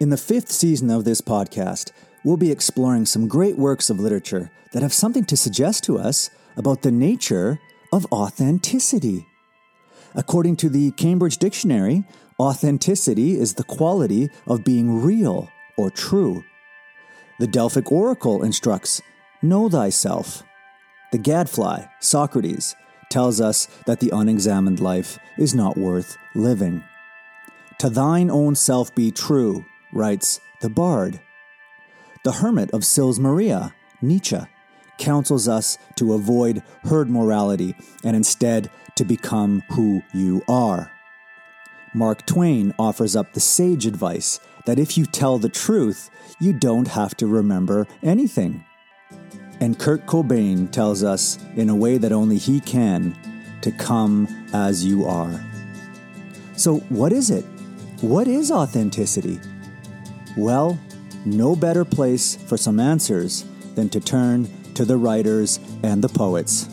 In the fifth season of this podcast, we'll be exploring some great works of literature that have something to suggest to us about the nature of authenticity. According to the Cambridge Dictionary, authenticity is the quality of being real or true. The Delphic Oracle instructs, Know thyself. The Gadfly, Socrates, tells us that the unexamined life is not worth living. To thine own self be true, writes the Bard. The Hermit of Sils Maria, Nietzsche, counsels us to avoid herd morality and instead to become who you are. Mark Twain offers up the sage advice that if you tell the truth, you don't have to remember anything. And Kurt Cobain tells us, in a way that only he can, to come as you are. So, what is it? What is authenticity? Well, no better place for some answers than to turn to the writers and the poets.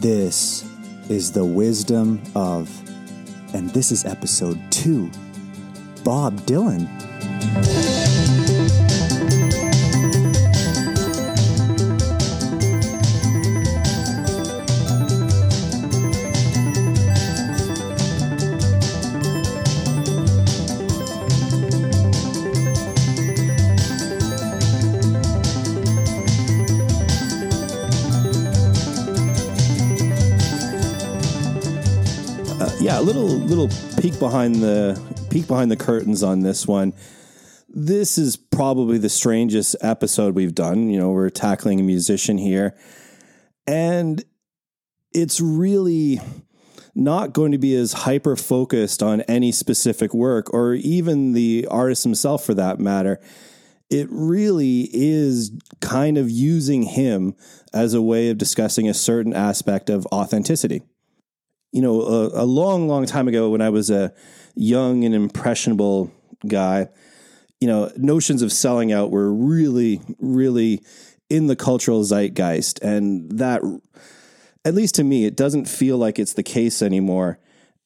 This is the wisdom of, and this is episode two Bob Dylan. Yeah, a little little peek behind the peek behind the curtains on this one. This is probably the strangest episode we've done. You know, we're tackling a musician here, and it's really not going to be as hyper focused on any specific work or even the artist himself for that matter. It really is kind of using him as a way of discussing a certain aspect of authenticity you know, a, a, long, long time ago when I was a young and impressionable guy, you know, notions of selling out were really, really in the cultural zeitgeist. And that, at least to me, it doesn't feel like it's the case anymore.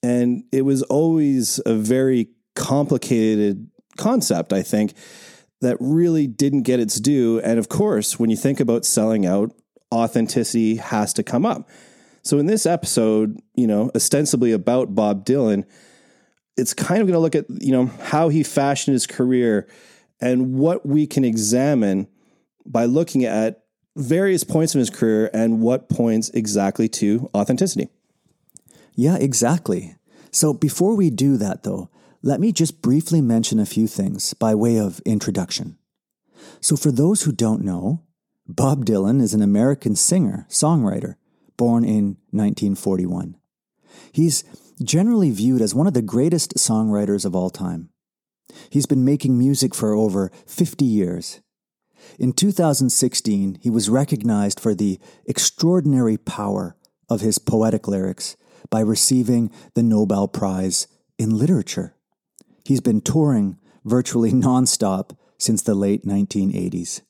And it was always a very complicated concept, I think, that really didn't get its due. And of course, when you think about selling out, authenticity has to come up so in this episode, you know, ostensibly about Bob Dylan, it's kind of going to look at, you know, how he fashioned his career and what we can examine by looking at various points in his career and what points exactly to authenticity. Yeah, exactly. So before we do that though, let me just briefly mention a few things by way of introduction. So for those who don't know, Bob Dylan is an American singer, songwriter, born in 1941. He's generally viewed as one of the greatest songwriters of all time. He's been making music for over 50 years. In 2016, he was recognized for the extraordinary power of his poetic lyrics by receiving the Nobel Prize in Literature. He's been touring virtually nonstop since the late 1980s.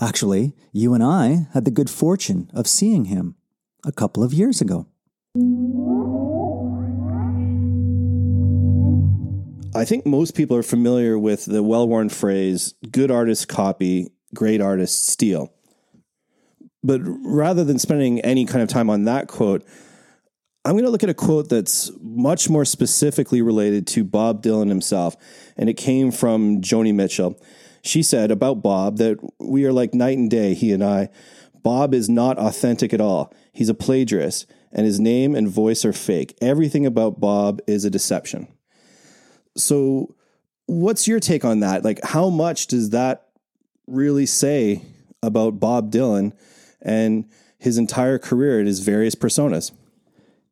Actually, you and I had the good fortune of seeing him a couple of years ago. I think most people are familiar with the well worn phrase good artists copy, great artists steal. But rather than spending any kind of time on that quote, I'm going to look at a quote that's much more specifically related to Bob Dylan himself. And it came from Joni Mitchell. She said about Bob that we are like night and day, he and I. Bob is not authentic at all. He's a plagiarist, and his name and voice are fake. Everything about Bob is a deception. So, what's your take on that? Like, how much does that really say about Bob Dylan and his entire career and his various personas?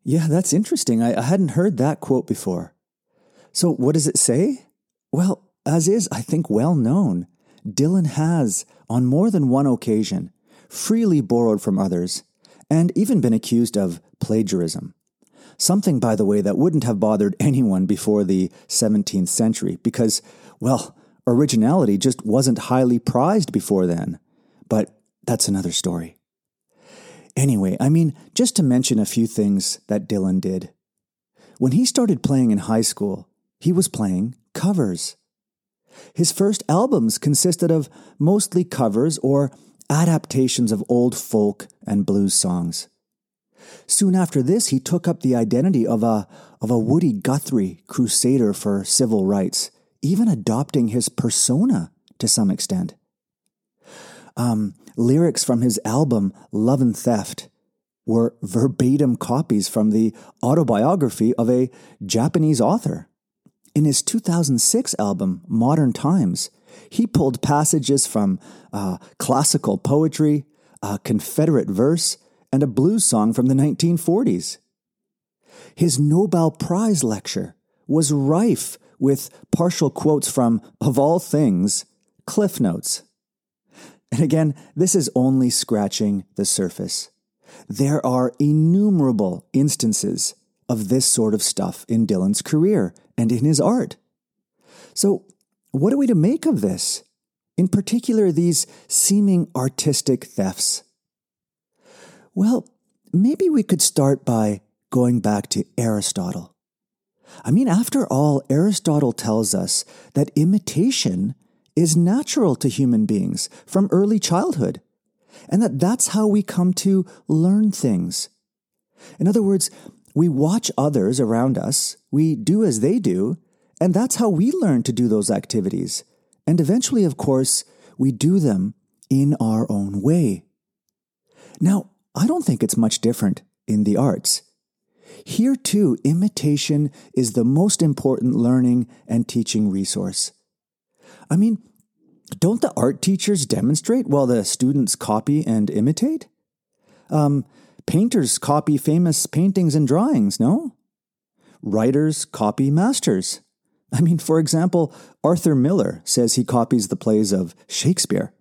Yeah, that's interesting. I, I hadn't heard that quote before. So, what does it say? Well, as is, I think, well known, Dylan has, on more than one occasion, freely borrowed from others and even been accused of plagiarism. Something, by the way, that wouldn't have bothered anyone before the 17th century because, well, originality just wasn't highly prized before then. But that's another story. Anyway, I mean, just to mention a few things that Dylan did. When he started playing in high school, he was playing covers. His first albums consisted of mostly covers or adaptations of old folk and blues songs. Soon after this, he took up the identity of a, of a Woody Guthrie crusader for civil rights, even adopting his persona to some extent. Um, lyrics from his album Love and Theft were verbatim copies from the autobiography of a Japanese author. In his 2006 album, Modern Times, he pulled passages from uh, classical poetry, a Confederate verse, and a blues song from the 1940s. His Nobel Prize lecture was rife with partial quotes from, of all things, Cliff Notes. And again, this is only scratching the surface. There are innumerable instances of this sort of stuff in Dylan's career and in his art. So, what are we to make of this? In particular, these seeming artistic thefts. Well, maybe we could start by going back to Aristotle. I mean, after all, Aristotle tells us that imitation is natural to human beings from early childhood, and that that's how we come to learn things. In other words, we watch others around us, we do as they do, and that's how we learn to do those activities. And eventually, of course, we do them in our own way. Now, I don't think it's much different in the arts. Here, too, imitation is the most important learning and teaching resource. I mean, don't the art teachers demonstrate while the students copy and imitate? Um, painters copy famous paintings and drawings, no? Writers copy masters. I mean, for example, Arthur Miller says he copies the plays of Shakespeare.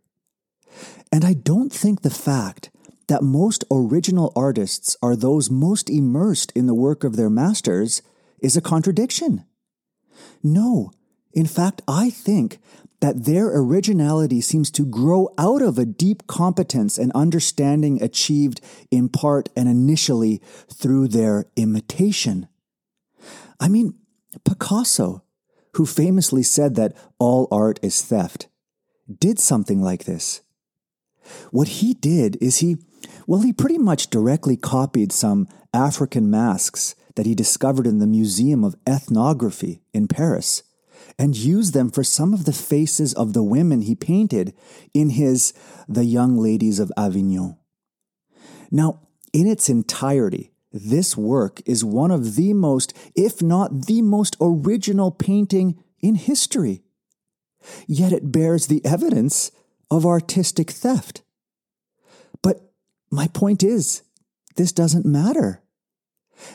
And I don't think the fact that most original artists are those most immersed in the work of their masters is a contradiction. No, in fact, I think that their originality seems to grow out of a deep competence and understanding achieved in part and initially through their imitation. I mean, Picasso, who famously said that all art is theft, did something like this. What he did is he, well, he pretty much directly copied some African masks that he discovered in the Museum of Ethnography in Paris and used them for some of the faces of the women he painted in his The Young Ladies of Avignon. Now, in its entirety, this work is one of the most, if not the most original painting in history. Yet it bears the evidence of artistic theft. But my point is, this doesn't matter.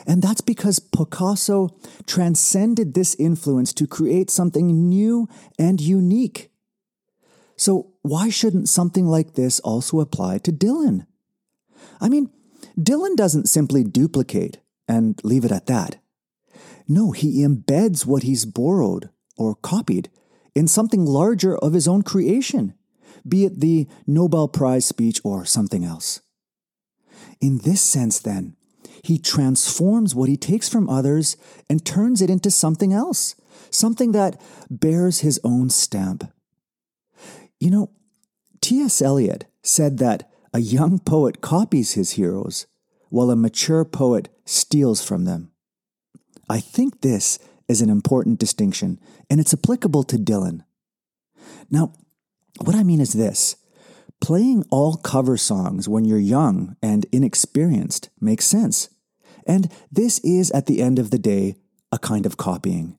And that's because Picasso transcended this influence to create something new and unique. So, why shouldn't something like this also apply to Dylan? I mean, Dylan doesn't simply duplicate and leave it at that. No, he embeds what he's borrowed or copied in something larger of his own creation, be it the Nobel Prize speech or something else. In this sense, then, he transforms what he takes from others and turns it into something else, something that bears his own stamp. You know, T.S. Eliot said that a young poet copies his heroes, while a mature poet steals from them. I think this is an important distinction, and it's applicable to Dylan. Now, what I mean is this playing all cover songs when you're young and inexperienced makes sense. And this is, at the end of the day, a kind of copying.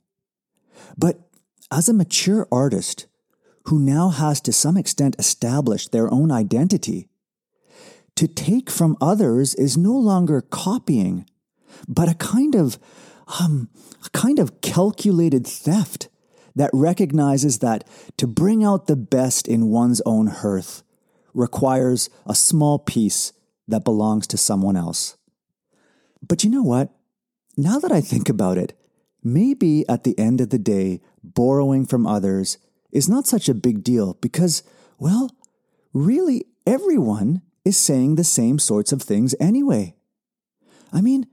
But as a mature artist who now has to some extent established their own identity, to take from others is no longer copying, but a kind of um, a kind of calculated theft that recognizes that to bring out the best in one's own hearth requires a small piece that belongs to someone else. But you know what? Now that I think about it, maybe at the end of the day, borrowing from others is not such a big deal because, well, really everyone is saying the same sorts of things anyway. I mean,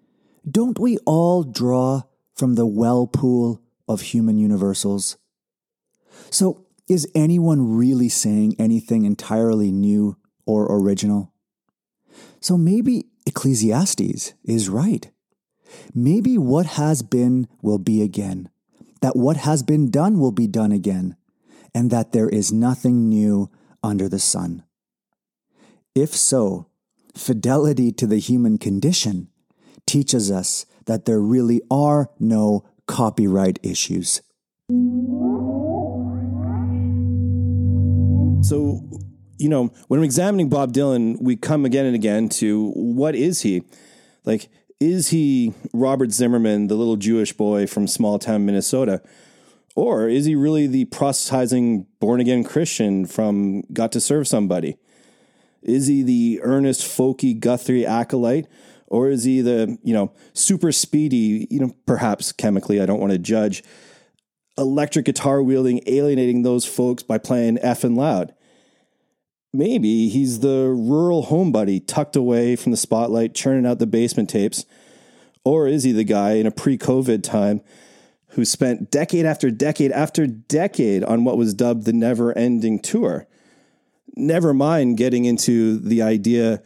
don't we all draw from the well pool of human universals? So, is anyone really saying anything entirely new or original? So maybe Ecclesiastes is right. Maybe what has been will be again, that what has been done will be done again, and that there is nothing new under the sun. If so, fidelity to the human condition teaches us that there really are no copyright issues. So, you know, when I'm examining Bob Dylan, we come again and again to what is he? Like, is he Robert Zimmerman, the little Jewish boy from small town Minnesota? Or is he really the proselytizing born again Christian from Got to Serve Somebody? Is he the earnest, folky Guthrie acolyte? Or is he the, you know, super speedy, you know, perhaps chemically, I don't want to judge, electric guitar wielding, alienating those folks by playing effing loud? Maybe he's the rural homebody tucked away from the spotlight, churning out the basement tapes. Or is he the guy in a pre COVID time who spent decade after decade after decade on what was dubbed the never ending tour? Never mind getting into the idea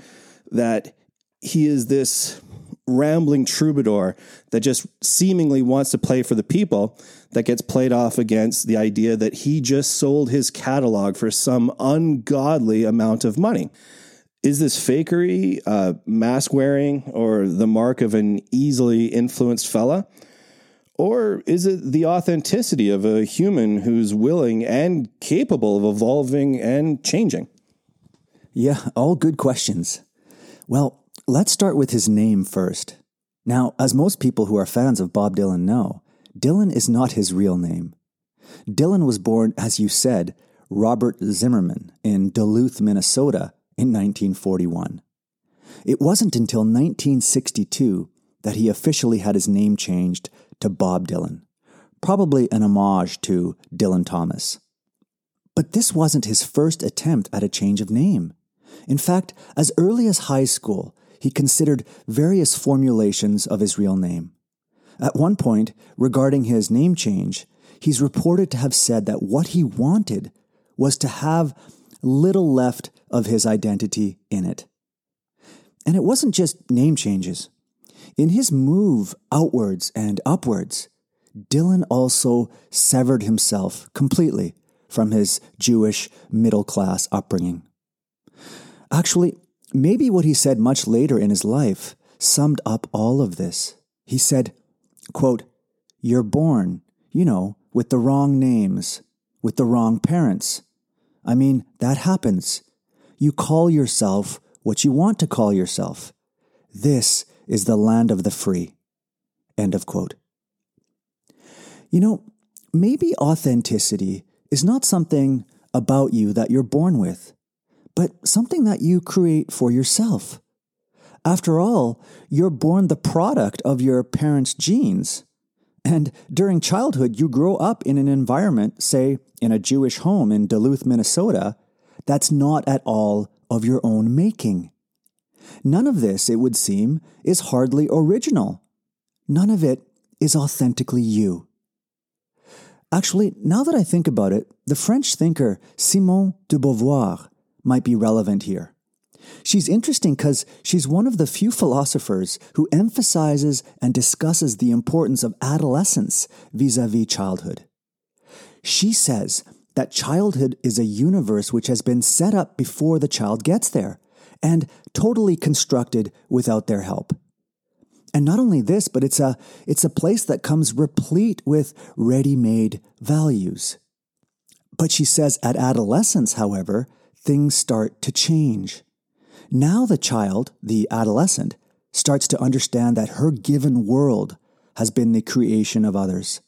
that he is this rambling troubadour that just seemingly wants to play for the people that gets played off against the idea that he just sold his catalog for some ungodly amount of money. Is this fakery, uh, mask wearing, or the mark of an easily influenced fella? Or is it the authenticity of a human who's willing and capable of evolving and changing? Yeah, all good questions. Well, let's start with his name first. Now, as most people who are fans of Bob Dylan know, Dylan is not his real name. Dylan was born, as you said, Robert Zimmerman in Duluth, Minnesota in 1941. It wasn't until 1962 that he officially had his name changed to Bob Dylan, probably an homage to Dylan Thomas. But this wasn't his first attempt at a change of name. In fact, as early as high school, he considered various formulations of his real name. At one point, regarding his name change, he's reported to have said that what he wanted was to have little left of his identity in it. And it wasn't just name changes. In his move outwards and upwards, Dylan also severed himself completely from his Jewish middle class upbringing. Actually, maybe what he said much later in his life summed up all of this. He said, quote, You're born, you know, with the wrong names, with the wrong parents. I mean, that happens. You call yourself what you want to call yourself. This is the land of the free. End of quote. You know, maybe authenticity is not something about you that you're born with, but something that you create for yourself. After all, you're born the product of your parents' genes. And during childhood, you grow up in an environment, say in a Jewish home in Duluth, Minnesota, that's not at all of your own making. None of this, it would seem, is hardly original. None of it is authentically you. Actually, now that I think about it, the French thinker Simone de Beauvoir might be relevant here. She's interesting because she's one of the few philosophers who emphasizes and discusses the importance of adolescence vis a vis childhood. She says that childhood is a universe which has been set up before the child gets there and totally constructed without their help. And not only this, but it's a, it's a place that comes replete with ready made values. But she says at adolescence, however, things start to change. Now the child, the adolescent, starts to understand that her given world has been the creation of others.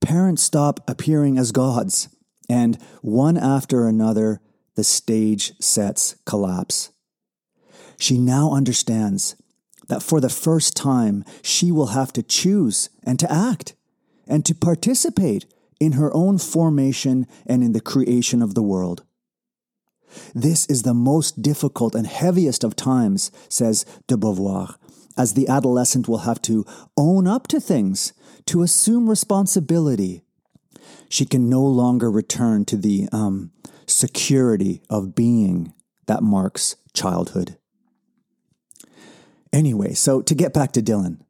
Parents stop appearing as gods, and one after another, the stage sets collapse. She now understands that for the first time, she will have to choose and to act and to participate in her own formation and in the creation of the world. This is the most difficult and heaviest of times, says de Beauvoir, as the adolescent will have to own up to things, to assume responsibility. she can no longer return to the um, security of being that marks childhood. Anyway, so to get back to Dylan,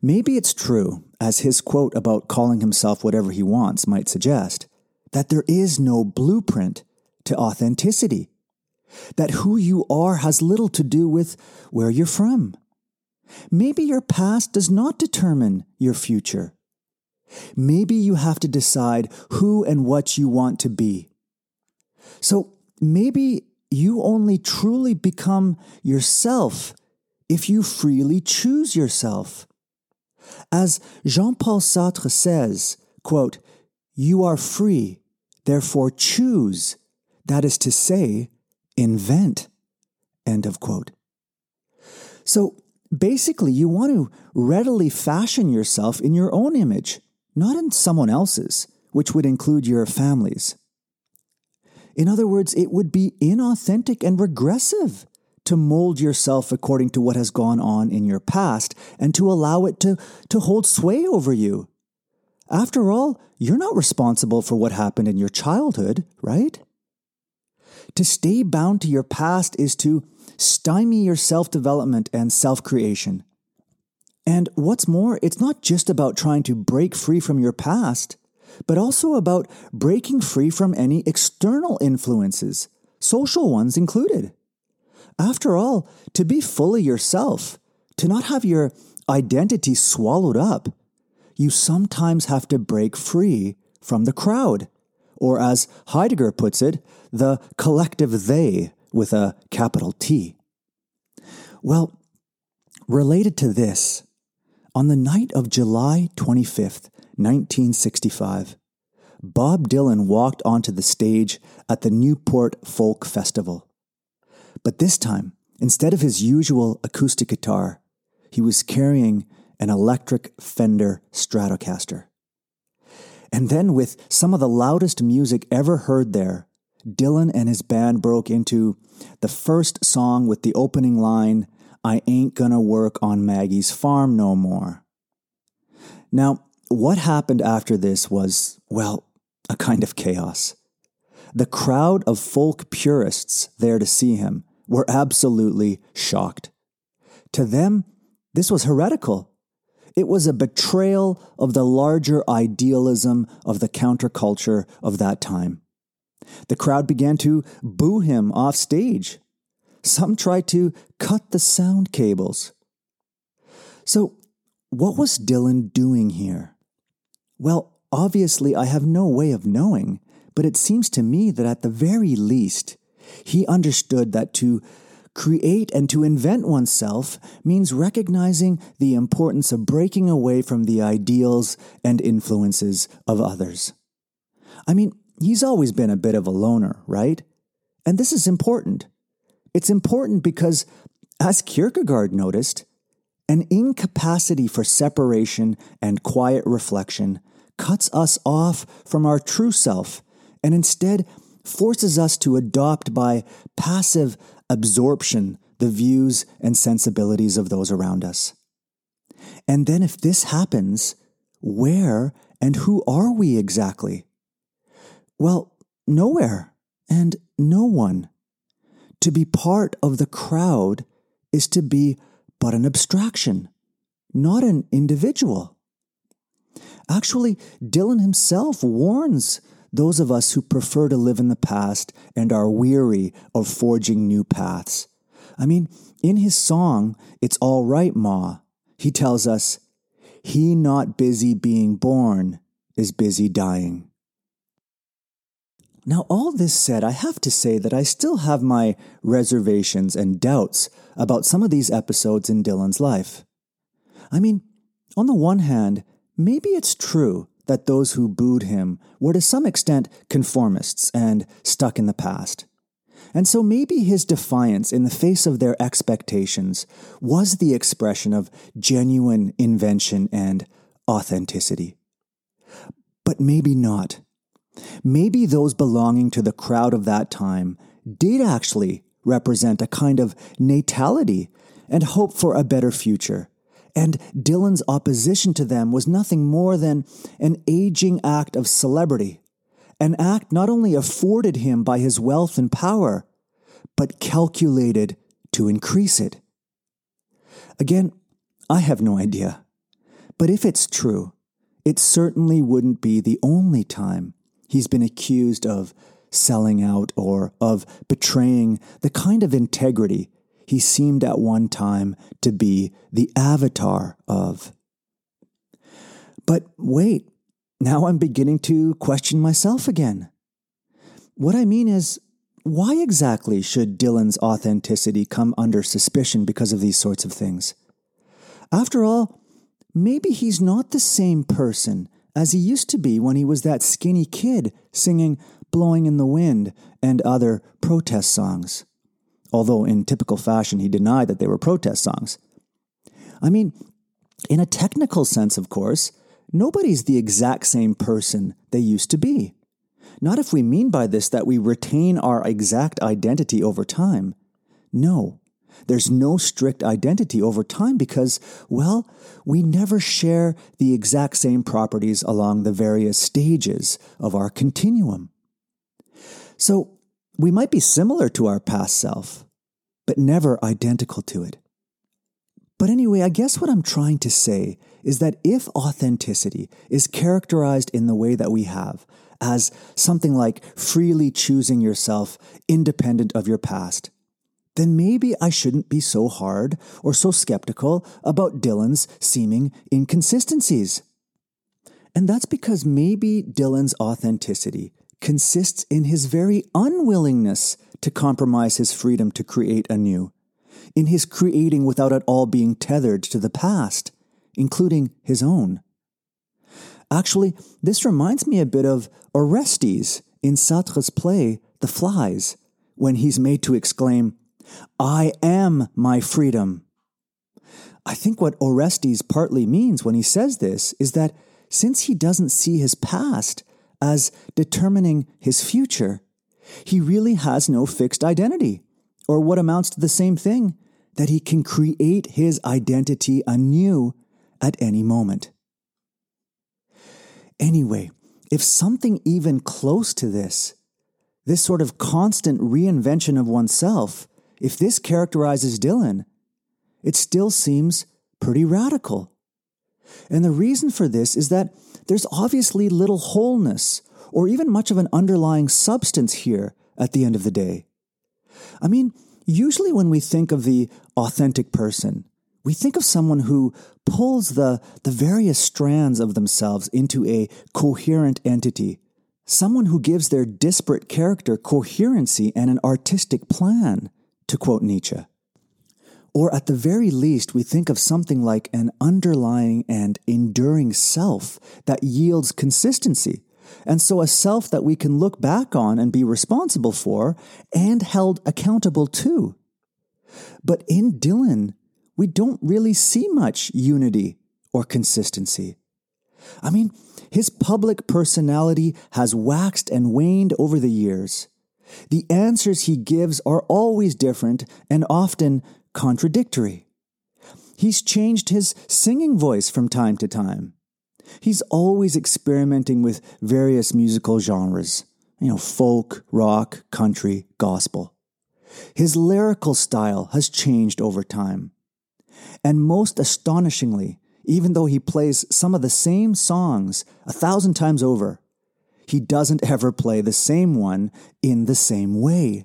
maybe it's true, as his quote about calling himself whatever he wants might suggest, that there is no blueprint to authenticity, that who you are has little to do with where you're from. Maybe your past does not determine your future. Maybe you have to decide who and what you want to be. So maybe you only truly become yourself if you freely choose yourself. As Jean Paul Sartre says, quote, You are free, therefore choose. That is to say, invent. End of quote. So basically, you want to readily fashion yourself in your own image, not in someone else's, which would include your family's. In other words, it would be inauthentic and regressive to mold yourself according to what has gone on in your past and to allow it to, to hold sway over you. After all, you're not responsible for what happened in your childhood, right? To stay bound to your past is to stymie your self development and self creation. And what's more, it's not just about trying to break free from your past, but also about breaking free from any external influences, social ones included. After all, to be fully yourself, to not have your identity swallowed up, you sometimes have to break free from the crowd, or as Heidegger puts it, the collective they with a capital T. Well, related to this, on the night of July 25th, 1965, Bob Dylan walked onto the stage at the Newport Folk Festival. But this time, instead of his usual acoustic guitar, he was carrying an electric Fender Stratocaster. And then, with some of the loudest music ever heard there, Dylan and his band broke into the first song with the opening line, I ain't gonna work on Maggie's farm no more. Now, what happened after this was, well, a kind of chaos. The crowd of folk purists there to see him were absolutely shocked. To them, this was heretical. It was a betrayal of the larger idealism of the counterculture of that time. The crowd began to boo him off stage. Some tried to cut the sound cables. So, what was Dylan doing here? Well, obviously, I have no way of knowing, but it seems to me that at the very least, he understood that to create and to invent oneself means recognizing the importance of breaking away from the ideals and influences of others. I mean, he's always been a bit of a loner, right? And this is important. It's important because, as Kierkegaard noticed, an incapacity for separation and quiet reflection cuts us off from our true self and instead forces us to adopt by passive absorption the views and sensibilities of those around us. And then, if this happens, where and who are we exactly? Well, nowhere and no one. To be part of the crowd is to be but an abstraction, not an individual. Actually, Dylan himself warns those of us who prefer to live in the past and are weary of forging new paths. I mean, in his song, It's All Right, Ma, he tells us, He not busy being born is busy dying. Now, all this said, I have to say that I still have my reservations and doubts about some of these episodes in Dylan's life. I mean, on the one hand, maybe it's true that those who booed him were to some extent conformists and stuck in the past. And so maybe his defiance in the face of their expectations was the expression of genuine invention and authenticity. But maybe not. Maybe those belonging to the crowd of that time did actually represent a kind of natality and hope for a better future, And Dylan's opposition to them was nothing more than an aging act of celebrity, an act not only afforded him by his wealth and power, but calculated to increase it. Again, I have no idea. But if it's true, it certainly wouldn't be the only time he's been accused of selling out or of betraying the kind of integrity he seemed at one time to be the avatar of. But wait, now I'm beginning to question myself again. What I mean is, why exactly should Dylan's authenticity come under suspicion because of these sorts of things? After all, maybe he's not the same person as he used to be when he was that skinny kid singing Blowing in the Wind and other protest songs. Although, in typical fashion, he denied that they were protest songs. I mean, in a technical sense, of course, nobody's the exact same person they used to be. Not if we mean by this that we retain our exact identity over time. No, there's no strict identity over time because, well, we never share the exact same properties along the various stages of our continuum. So, we might be similar to our past self, but never identical to it. But anyway, I guess what I'm trying to say is that if authenticity is characterized in the way that we have, as something like freely choosing yourself independent of your past, then maybe I shouldn't be so hard or so skeptical about Dylan's seeming inconsistencies. And that's because maybe Dylan's authenticity consists in his very unwillingness to compromise his freedom to create anew, in his creating without at all being tethered to the past, including his own. Actually, this reminds me a bit of Orestes in Sartre's play The Flies, when he's made to exclaim, I am my freedom. I think what Orestes partly means when he says this is that since he doesn't see his past as determining his future, he really has no fixed identity, or what amounts to the same thing, that he can create his identity anew at any moment. Anyway, if something even close to this, this sort of constant reinvention of oneself, if this characterizes Dylan, it still seems pretty radical. And the reason for this is that there's obviously little wholeness or even much of an underlying substance here at the end of the day. I mean, usually when we think of the authentic person, we think of someone who pulls the, the various strands of themselves into a coherent entity, someone who gives their disparate character coherency and an artistic plan to quote Nietzsche. Or at the very least, we think of something like an underlying and enduring self that yields consistency. And so a self that we can look back on and be responsible for and held accountable to. But in Dylan, we don't really see much unity or consistency. I mean, his public personality has waxed and waned over the years. The answers he gives are always different and often contradictory. He's changed his singing voice from time to time. He's always experimenting with various musical genres, you know, folk, rock, country, gospel. His lyrical style has changed over time. And most astonishingly, even though he plays some of the same songs a thousand times over, he doesn't ever play the same one in the same way.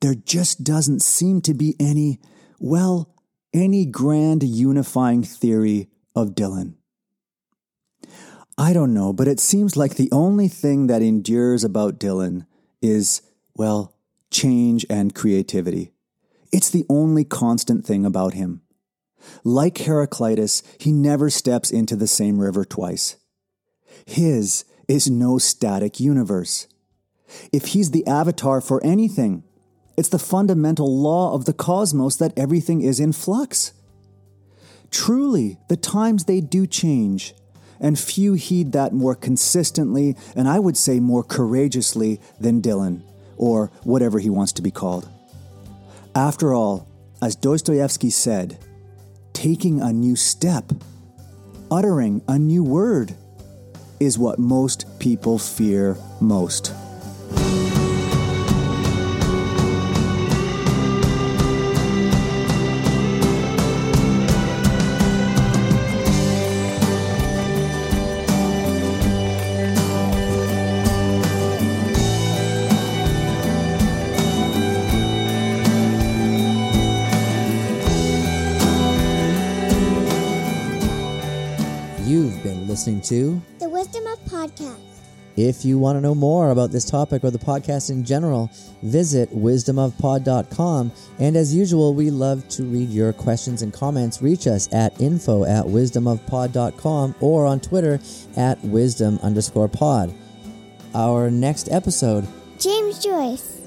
There just doesn't seem to be any, well, any grand unifying theory of Dylan. I don't know, but it seems like the only thing that endures about Dylan is, well, change and creativity. It's the only constant thing about him. Like Heraclitus, he never steps into the same river twice. His is no static universe. If he's the avatar for anything, it's the fundamental law of the cosmos that everything is in flux. Truly, the times they do change, and few heed that more consistently and I would say more courageously than Dylan, or whatever he wants to be called. After all, as Dostoevsky said, taking a new step, uttering a new word, is what most people fear most. Listening to. The Wisdom of Podcast. If you want to know more about this topic or the podcast in general, visit wisdomofpod.com. And as usual, we love to read your questions and comments. Reach us at info at wisdomofpod.com or on Twitter at wisdom underscore pod. Our next episode James Joyce.